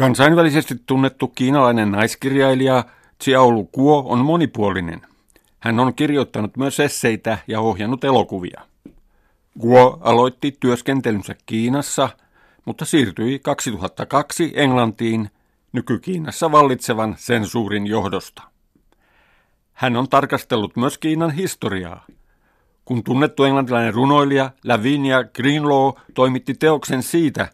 Kansainvälisesti tunnettu kiinalainen naiskirjailija Xiaolu Kuo on monipuolinen. Hän on kirjoittanut myös esseitä ja ohjannut elokuvia. Guo aloitti työskentelynsä Kiinassa, mutta siirtyi 2002 Englantiin nyky-Kiinassa vallitsevan sensuurin johdosta. Hän on tarkastellut myös Kiinan historiaa. Kun tunnettu englantilainen runoilija Lavinia Greenlaw toimitti teoksen siitä,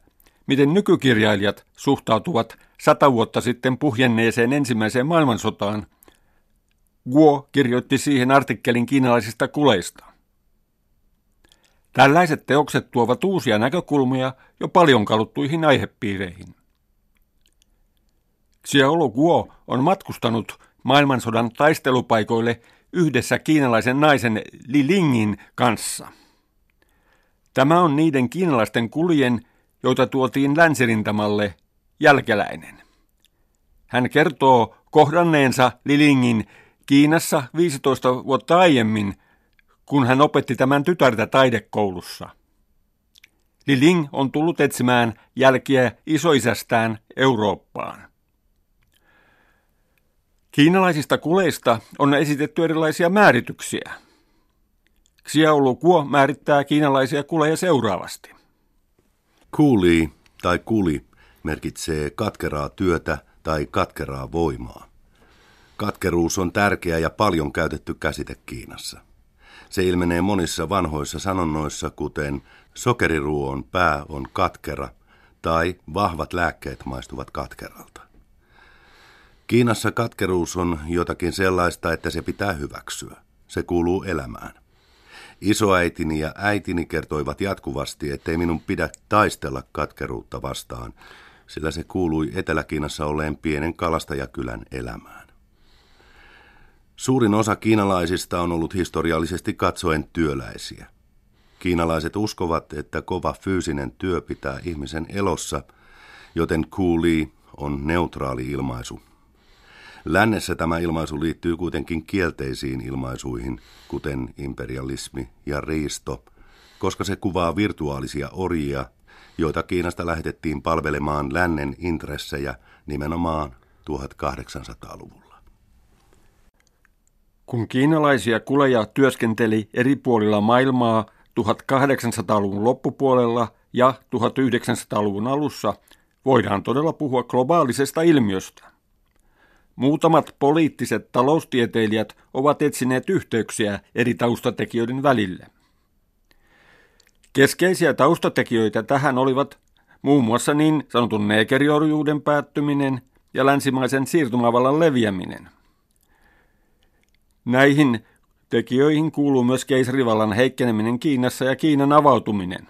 miten nykykirjailijat suhtautuvat sata vuotta sitten puhjenneeseen ensimmäiseen maailmansotaan, Guo kirjoitti siihen artikkelin kiinalaisista kuleista. Tällaiset teokset tuovat uusia näkökulmia jo paljon kaluttuihin aihepiireihin. Xiaolo Guo on matkustanut maailmansodan taistelupaikoille yhdessä kiinalaisen naisen Li Lingin kanssa. Tämä on niiden kiinalaisten kuljen, joita tuotiin länsirintamalle, jälkeläinen. Hän kertoo kohdanneensa Lilingin Kiinassa 15 vuotta aiemmin, kun hän opetti tämän tytärtä taidekoulussa. Liling on tullut etsimään jälkiä isoisästään Eurooppaan. Kiinalaisista kuleista on esitetty erilaisia määrityksiä. Xiaolu Kuo määrittää kiinalaisia kuleja seuraavasti. Kuuli tai kuli merkitsee katkeraa työtä tai katkeraa voimaa. Katkeruus on tärkeä ja paljon käytetty käsite Kiinassa. Se ilmenee monissa vanhoissa sanonnoissa, kuten sokeriruoon pää on katkera tai vahvat lääkkeet maistuvat katkeralta. Kiinassa katkeruus on jotakin sellaista, että se pitää hyväksyä. Se kuuluu elämään. Isoäitini ja äitini kertoivat jatkuvasti, ettei minun pidä taistella katkeruutta vastaan, sillä se kuului Etelä-Kiinassa olleen pienen kalastajakylän elämään. Suurin osa kiinalaisista on ollut historiallisesti katsoen työläisiä. Kiinalaiset uskovat, että kova fyysinen työ pitää ihmisen elossa, joten kuuli on neutraali ilmaisu Lännessä tämä ilmaisu liittyy kuitenkin kielteisiin ilmaisuihin, kuten imperialismi ja riisto, koska se kuvaa virtuaalisia orjia, joita Kiinasta lähetettiin palvelemaan lännen intressejä nimenomaan 1800-luvulla. Kun kiinalaisia kuleja työskenteli eri puolilla maailmaa 1800-luvun loppupuolella ja 1900-luvun alussa, voidaan todella puhua globaalisesta ilmiöstä. Muutamat poliittiset taloustieteilijät ovat etsineet yhteyksiä eri taustatekijöiden välille. Keskeisiä taustatekijöitä tähän olivat muun muassa niin sanotun neekeriorjuuden päättyminen ja länsimaisen siirtymävallan leviäminen. Näihin tekijöihin kuuluu myös keisarivallan heikkeneminen Kiinassa ja Kiinan avautuminen.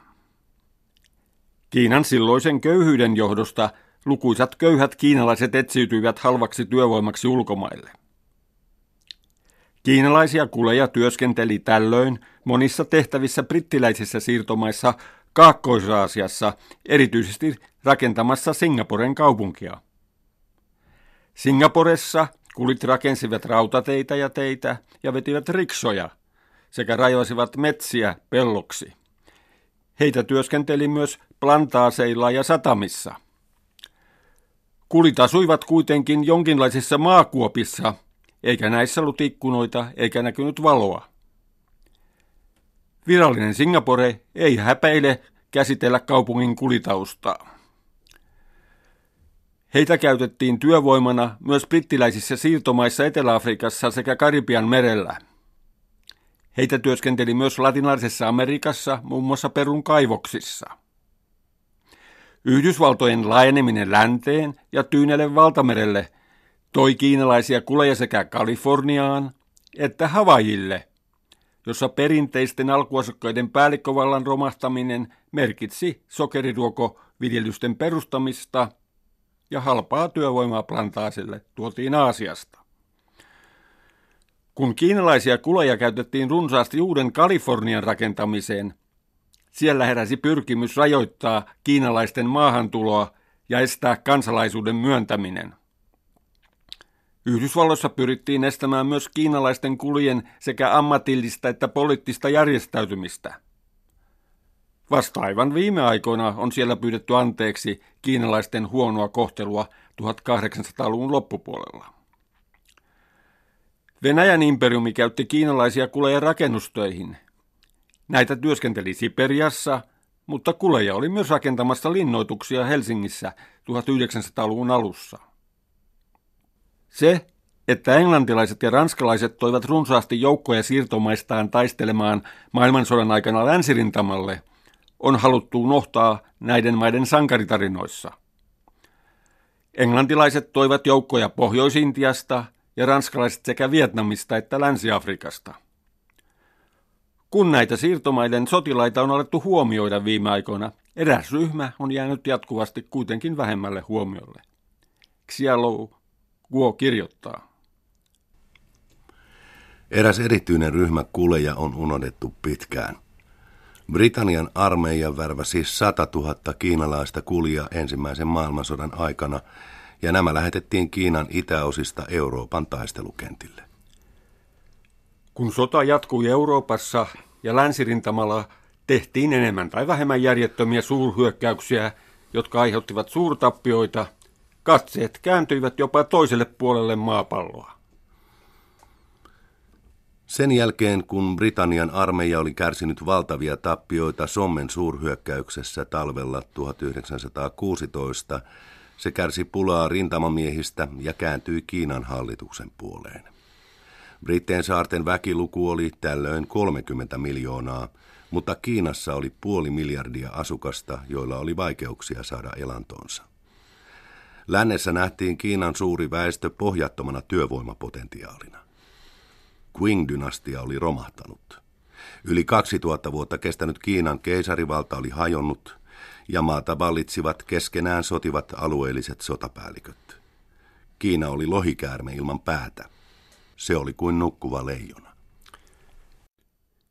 Kiinan silloisen köyhyyden johdosta – lukuisat köyhät kiinalaiset etsiytyivät halvaksi työvoimaksi ulkomaille. Kiinalaisia kuleja työskenteli tällöin monissa tehtävissä brittiläisissä siirtomaissa Kaakkois-Aasiassa, erityisesti rakentamassa Singaporen kaupunkia. Singaporessa kulit rakensivat rautateitä ja teitä ja vetivät riksoja sekä rajoisivat metsiä pelloksi. Heitä työskenteli myös plantaaseilla ja satamissa – Kulit asuivat kuitenkin jonkinlaisissa maakuopissa, eikä näissä ollut ikkunoita eikä näkynyt valoa. Virallinen Singapore ei häpeile käsitellä kaupungin kulitaustaa. Heitä käytettiin työvoimana myös brittiläisissä siirtomaissa Etelä-Afrikassa sekä Karibian merellä. Heitä työskenteli myös latinalaisessa Amerikassa, muun muassa Perun kaivoksissa. Yhdysvaltojen laajeneminen länteen ja Tyynelle valtamerelle toi kiinalaisia kuleja sekä Kaliforniaan että Havajille, jossa perinteisten alkuasukkaiden päällikkövallan romahtaminen merkitsi sokeriruokoviljelysten perustamista ja halpaa työvoimaa plantaasille tuotiin Aasiasta. Kun kiinalaisia kuleja käytettiin runsaasti uuden Kalifornian rakentamiseen – siellä heräsi pyrkimys rajoittaa kiinalaisten maahantuloa ja estää kansalaisuuden myöntäminen. Yhdysvalloissa pyrittiin estämään myös kiinalaisten kuljen sekä ammatillista että poliittista järjestäytymistä. Vasta aivan viime aikoina on siellä pyydetty anteeksi kiinalaisten huonoa kohtelua 1800-luvun loppupuolella. Venäjän imperiumi käytti kiinalaisia kuleja rakennustöihin. Näitä työskenteli Siperiassa, mutta kuleja oli myös rakentamassa linnoituksia Helsingissä 1900-luvun alussa. Se, että englantilaiset ja ranskalaiset toivat runsaasti joukkoja siirtomaistaan taistelemaan maailmansodan aikana länsirintamalle, on haluttu unohtaa näiden maiden sankaritarinoissa. Englantilaiset toivat joukkoja Pohjois-Intiasta ja ranskalaiset sekä Vietnamista että Länsi-Afrikasta. Kun näitä siirtomaiden sotilaita on alettu huomioida viime aikoina, eräs ryhmä on jäänyt jatkuvasti kuitenkin vähemmälle huomiolle. Xialou Guo kirjoittaa. Eräs erityinen ryhmä kuleja on unohdettu pitkään. Britannian armeija värväsi 100 000 kiinalaista kulia ensimmäisen maailmansodan aikana, ja nämä lähetettiin Kiinan itäosista Euroopan taistelukentille. Kun sota jatkui Euroopassa ja länsirintamalla tehtiin enemmän tai vähemmän järjettömiä suurhyökkäyksiä, jotka aiheuttivat suurtappioita, katseet kääntyivät jopa toiselle puolelle maapalloa. Sen jälkeen, kun Britannian armeija oli kärsinyt valtavia tappioita Sommen suurhyökkäyksessä talvella 1916, se kärsi pulaa rintamamiehistä ja kääntyi Kiinan hallituksen puoleen. Britteen saarten väkiluku oli tällöin 30 miljoonaa, mutta Kiinassa oli puoli miljardia asukasta, joilla oli vaikeuksia saada elantonsa. Lännessä nähtiin Kiinan suuri väestö pohjattomana työvoimapotentiaalina. Qing-dynastia oli romahtanut. Yli 2000 vuotta kestänyt Kiinan keisarivalta oli hajonnut ja maata vallitsivat keskenään sotivat alueelliset sotapäälliköt. Kiina oli lohikäärme ilman päätä. Se oli kuin nukkuva leijona.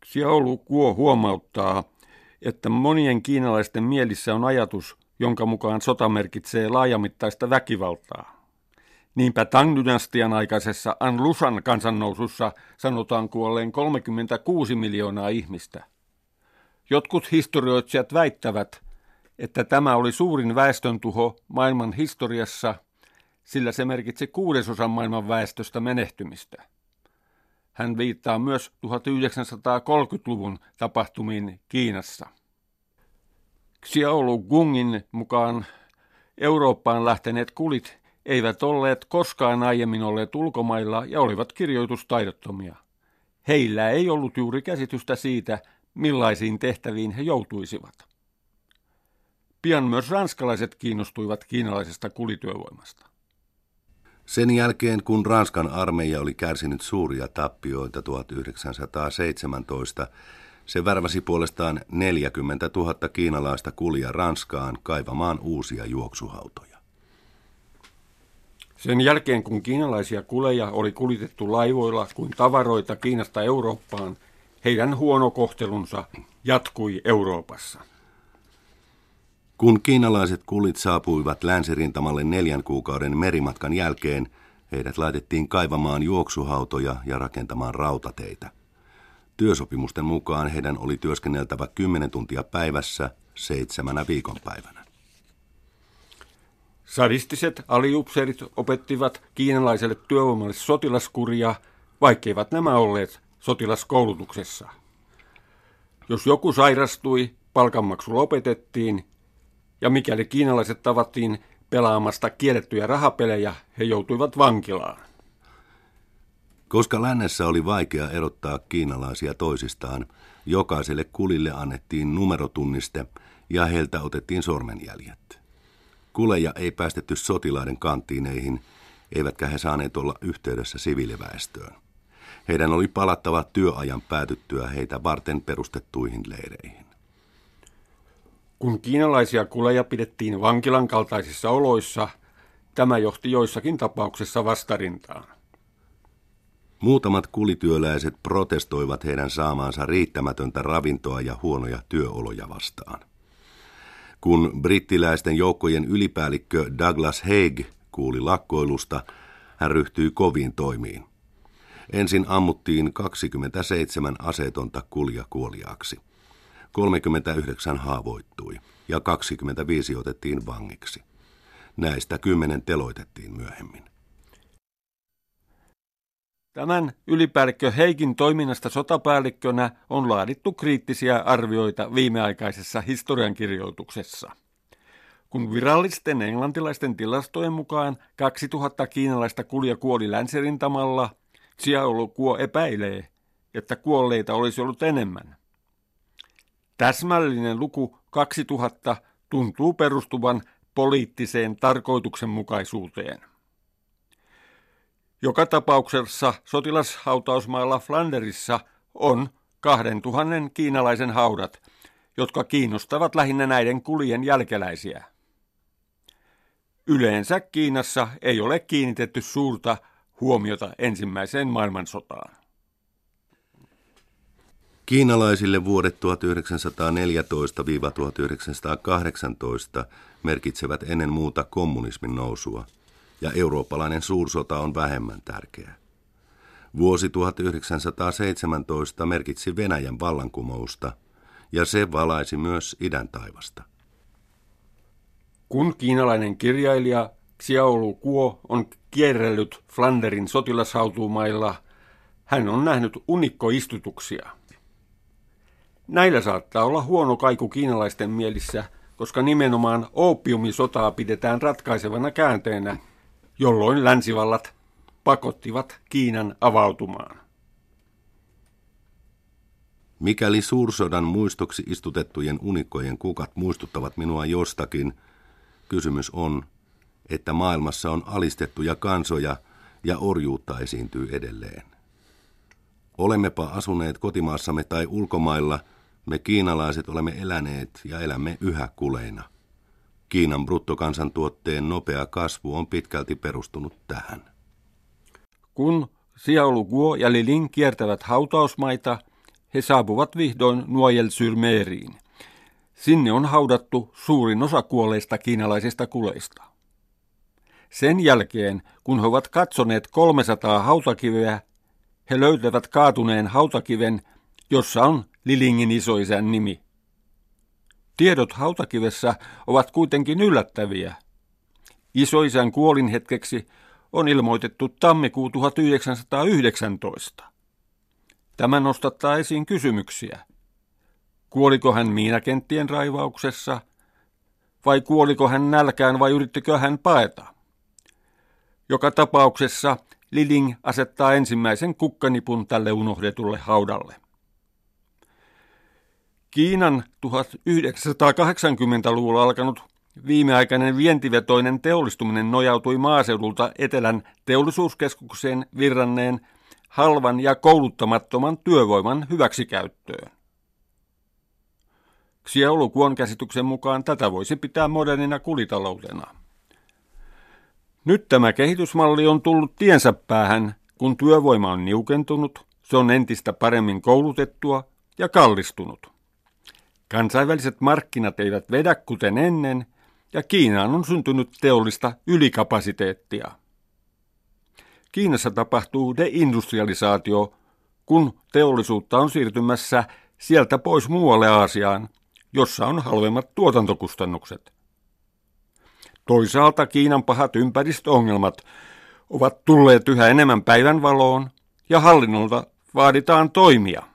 Xiaolu Kuo huomauttaa, että monien kiinalaisten mielissä on ajatus, jonka mukaan sota merkitsee laajamittaista väkivaltaa. Niinpä Tang-dynastian aikaisessa Anlusan kansannousussa sanotaan kuolleen 36 miljoonaa ihmistä. Jotkut historioitsijat väittävät, että tämä oli suurin väestöntuho maailman historiassa, sillä se merkitsi kuudesosan maailman väestöstä menehtymistä. Hän viittaa myös 1930-luvun tapahtumiin Kiinassa. Xiaolu Gungin mukaan Eurooppaan lähteneet kulit eivät olleet koskaan aiemmin olleet ulkomailla ja olivat kirjoitustaidottomia. Heillä ei ollut juuri käsitystä siitä, millaisiin tehtäviin he joutuisivat. Pian myös ranskalaiset kiinnostuivat kiinalaisesta kulityövoimasta. Sen jälkeen, kun Ranskan armeija oli kärsinyt suuria tappioita 1917, se värväsi puolestaan 40 000 kiinalaista kulia Ranskaan kaivamaan uusia juoksuhautoja. Sen jälkeen, kun kiinalaisia kuleja oli kulitettu laivoilla kuin tavaroita Kiinasta Eurooppaan, heidän huono kohtelunsa jatkui Euroopassa. Kun kiinalaiset kulit saapuivat länsirintamalle neljän kuukauden merimatkan jälkeen, heidät laitettiin kaivamaan juoksuhautoja ja rakentamaan rautateitä. Työsopimusten mukaan heidän oli työskenneltävä 10 tuntia päivässä seitsemänä viikonpäivänä. Sadistiset aliupseerit opettivat kiinalaiselle työvoimalle sotilaskuria, vaikkeivat nämä olleet sotilaskoulutuksessa. Jos joku sairastui, palkanmaksu lopetettiin, ja mikäli kiinalaiset tavattiin pelaamasta kiellettyjä rahapelejä, he joutuivat vankilaan. Koska lännessä oli vaikea erottaa kiinalaisia toisistaan, jokaiselle kulille annettiin numerotunniste ja heiltä otettiin sormenjäljet. Kuleja ei päästetty sotilaiden kanttiineihin, eivätkä he saaneet olla yhteydessä siviiliväestöön. Heidän oli palattava työajan päätyttyä heitä varten perustettuihin leireihin. Kun kiinalaisia kuleja pidettiin vankilan kaltaisissa oloissa, tämä johti joissakin tapauksissa vastarintaan. Muutamat kulityöläiset protestoivat heidän saamaansa riittämätöntä ravintoa ja huonoja työoloja vastaan. Kun brittiläisten joukkojen ylipäällikkö Douglas Haig kuuli lakkoilusta, hän ryhtyi koviin toimiin. Ensin ammuttiin 27 aseetonta kulja kuoliaaksi. 39 haavoittui ja 25 otettiin vangiksi. Näistä kymmenen teloitettiin myöhemmin. Tämän ylipäällikkö Heikin toiminnasta sotapäällikkönä on laadittu kriittisiä arvioita viimeaikaisessa historiankirjoituksessa. Kun virallisten englantilaisten tilastojen mukaan 2000 kiinalaista kulja kuoli länsirintamalla, Xiaolu Kuo epäilee, että kuolleita olisi ollut enemmän. Täsmällinen luku 2000 tuntuu perustuvan poliittiseen tarkoituksenmukaisuuteen. Joka tapauksessa sotilashautausmaalla Flanderissa on 2000 kiinalaisen haudat, jotka kiinnostavat lähinnä näiden kuljen jälkeläisiä. Yleensä Kiinassa ei ole kiinnitetty suurta huomiota ensimmäiseen maailmansotaan. Kiinalaisille vuodet 1914-1918 merkitsevät ennen muuta kommunismin nousua, ja eurooppalainen suursota on vähemmän tärkeä. Vuosi 1917 merkitsi Venäjän vallankumousta, ja se valaisi myös idän taivasta. Kun kiinalainen kirjailija Xiaolu Kuo on kierrellyt Flanderin sotilashautuumailla, hän on nähnyt unikkoistutuksia – Näillä saattaa olla huono kaiku kiinalaisten mielissä, koska nimenomaan opiumisotaa pidetään ratkaisevana käänteenä, jolloin länsivallat pakottivat Kiinan avautumaan. Mikäli suursodan muistoksi istutettujen unikkojen kukat muistuttavat minua jostakin, kysymys on, että maailmassa on alistettuja kansoja ja orjuutta esiintyy edelleen. Olemmepa asuneet kotimaassamme tai ulkomailla – me kiinalaiset olemme eläneet ja elämme yhä kuleina. Kiinan bruttokansantuotteen nopea kasvu on pitkälti perustunut tähän. Kun Xiaolu Guo ja Lin kiertävät hautausmaita, he saapuvat vihdoin Nuojel Syrmeeriin. Sinne on haudattu suurin osa kuolleista kiinalaisista kuleista. Sen jälkeen, kun he ovat katsoneet 300 hautakiveä, he löytävät kaatuneen hautakiven, jossa on Lilingin isoisän nimi. Tiedot hautakivessä ovat kuitenkin yllättäviä. Isoisän kuolin hetkeksi on ilmoitettu tammikuu 1919. Tämä nostattaa esiin kysymyksiä. Kuoliko hän miinakenttien raivauksessa? Vai kuoliko hän nälkään vai yrittikö hän paeta? Joka tapauksessa Liling asettaa ensimmäisen kukkanipun tälle unohdetulle haudalle. Kiinan 1980-luvulla alkanut viimeaikainen vientivetoinen teollistuminen nojautui maaseudulta etelän teollisuuskeskukseen virranneen halvan ja kouluttamattoman työvoiman hyväksikäyttöön. Xiaolukuon käsityksen mukaan tätä voisi pitää modernina kulitaloutena. Nyt tämä kehitysmalli on tullut tiensä päähän, kun työvoima on niukentunut, se on entistä paremmin koulutettua ja kallistunut. Kansainväliset markkinat eivät vedä kuten ennen, ja Kiinaan on syntynyt teollista ylikapasiteettia. Kiinassa tapahtuu deindustrialisaatio, kun teollisuutta on siirtymässä sieltä pois muualle Aasiaan, jossa on halvemmat tuotantokustannukset. Toisaalta Kiinan pahat ympäristöongelmat ovat tulleet yhä enemmän päivänvaloon ja hallinnolta vaaditaan toimia.